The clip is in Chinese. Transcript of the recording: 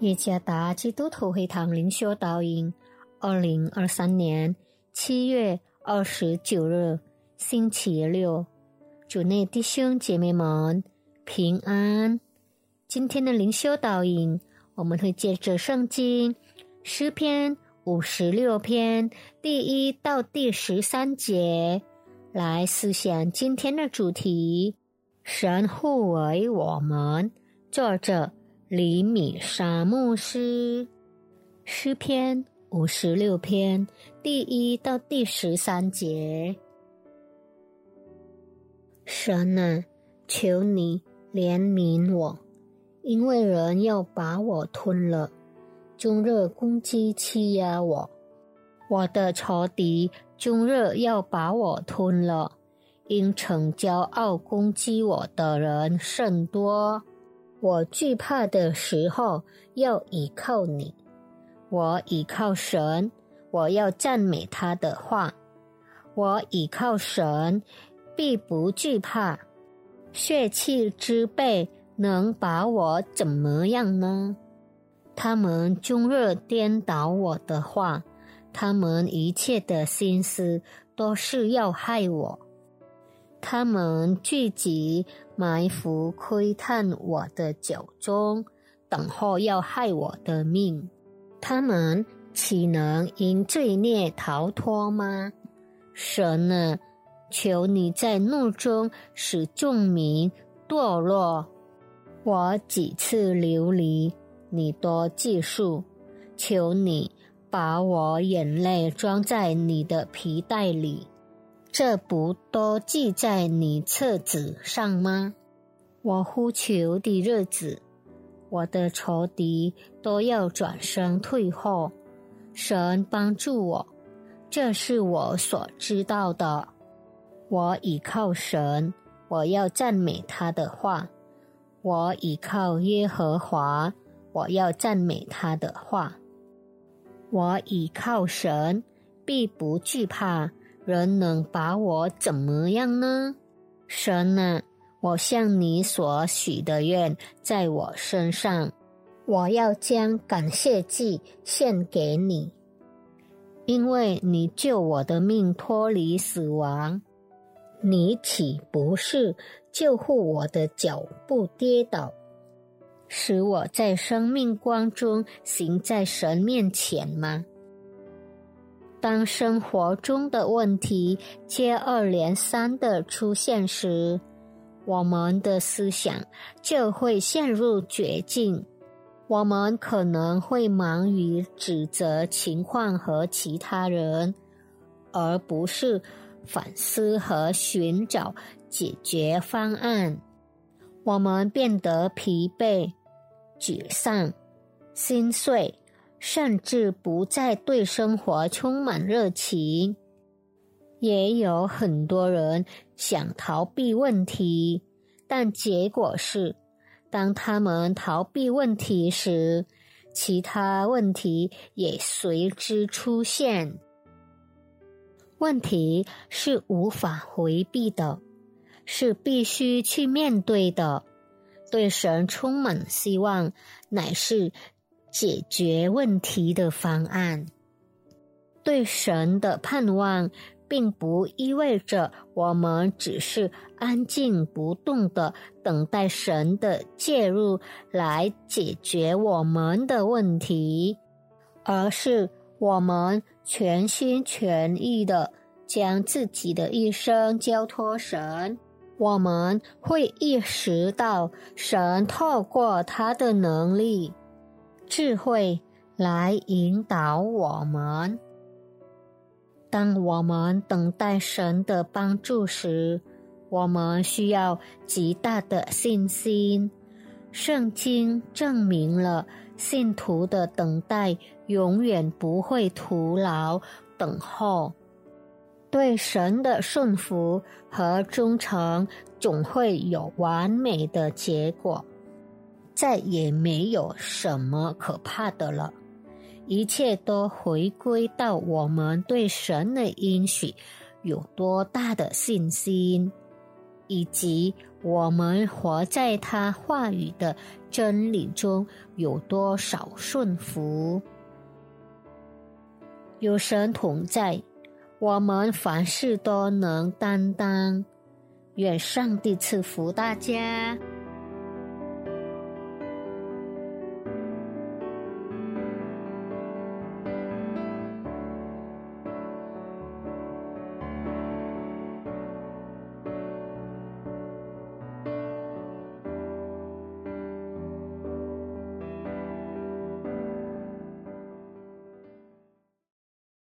耶加达基督徒会堂灵修导引，二零二三年七月二十九日，星期六，主内弟兄姐妹们平安。今天的灵修导引，我们会借着圣经诗篇五十六篇第一到第十三节来思想今天的主题：神护卫我们。作者。厘米沙牧师诗篇五十六篇第一到第十三节。神啊，求你怜悯我，因为人要把我吞了，终日攻击欺压我。我的仇敌终日要把我吞了，因逞骄傲攻击我的人甚多。我惧怕的时候，要倚靠你；我倚靠神，我要赞美他的话。我倚靠神，必不惧怕。血气之辈能把我怎么样呢？他们终日颠倒我的话，他们一切的心思都是要害我。他们聚集埋伏窥探我的酒中，等候要害我的命。他们岂能因罪孽逃脱吗？神啊，求你在怒中使众民堕落。我几次流离，你多记述。求你把我眼泪装在你的皮带里。这不都记在你册子上吗？我呼求的日子，我的仇敌都要转身退后。神帮助我，这是我所知道的。我倚靠神，我要赞美他的话。我倚靠耶和华，我要赞美他的话。我倚靠神，必不惧怕。人能把我怎么样呢？神啊，我向你所许的愿在我身上，我要将感谢祭献给你，因为你救我的命脱离死亡，你岂不是救护我的脚不跌倒，使我在生命光中行在神面前吗？当生活中的问题接二连三的出现时，我们的思想就会陷入绝境。我们可能会忙于指责情况和其他人，而不是反思和寻找解决方案。我们变得疲惫、沮丧、心碎。甚至不再对生活充满热情，也有很多人想逃避问题，但结果是，当他们逃避问题时，其他问题也随之出现。问题是无法回避的，是必须去面对的。对神充满希望，乃是。解决问题的方案，对神的盼望，并不意味着我们只是安静不动的等待神的介入来解决我们的问题，而是我们全心全意的将自己的一生交托神。我们会意识到神透过他的能力。智慧来引导我们。当我们等待神的帮助时，我们需要极大的信心。圣经证明了信徒的等待永远不会徒劳。等候，对神的顺服和忠诚总会有完美的结果。再也没有什么可怕的了，一切都回归到我们对神的应许有多大的信心。以及我们活在他话语的真理中有多少顺服。有神同在，我们凡事都能担当。愿上帝赐福大家。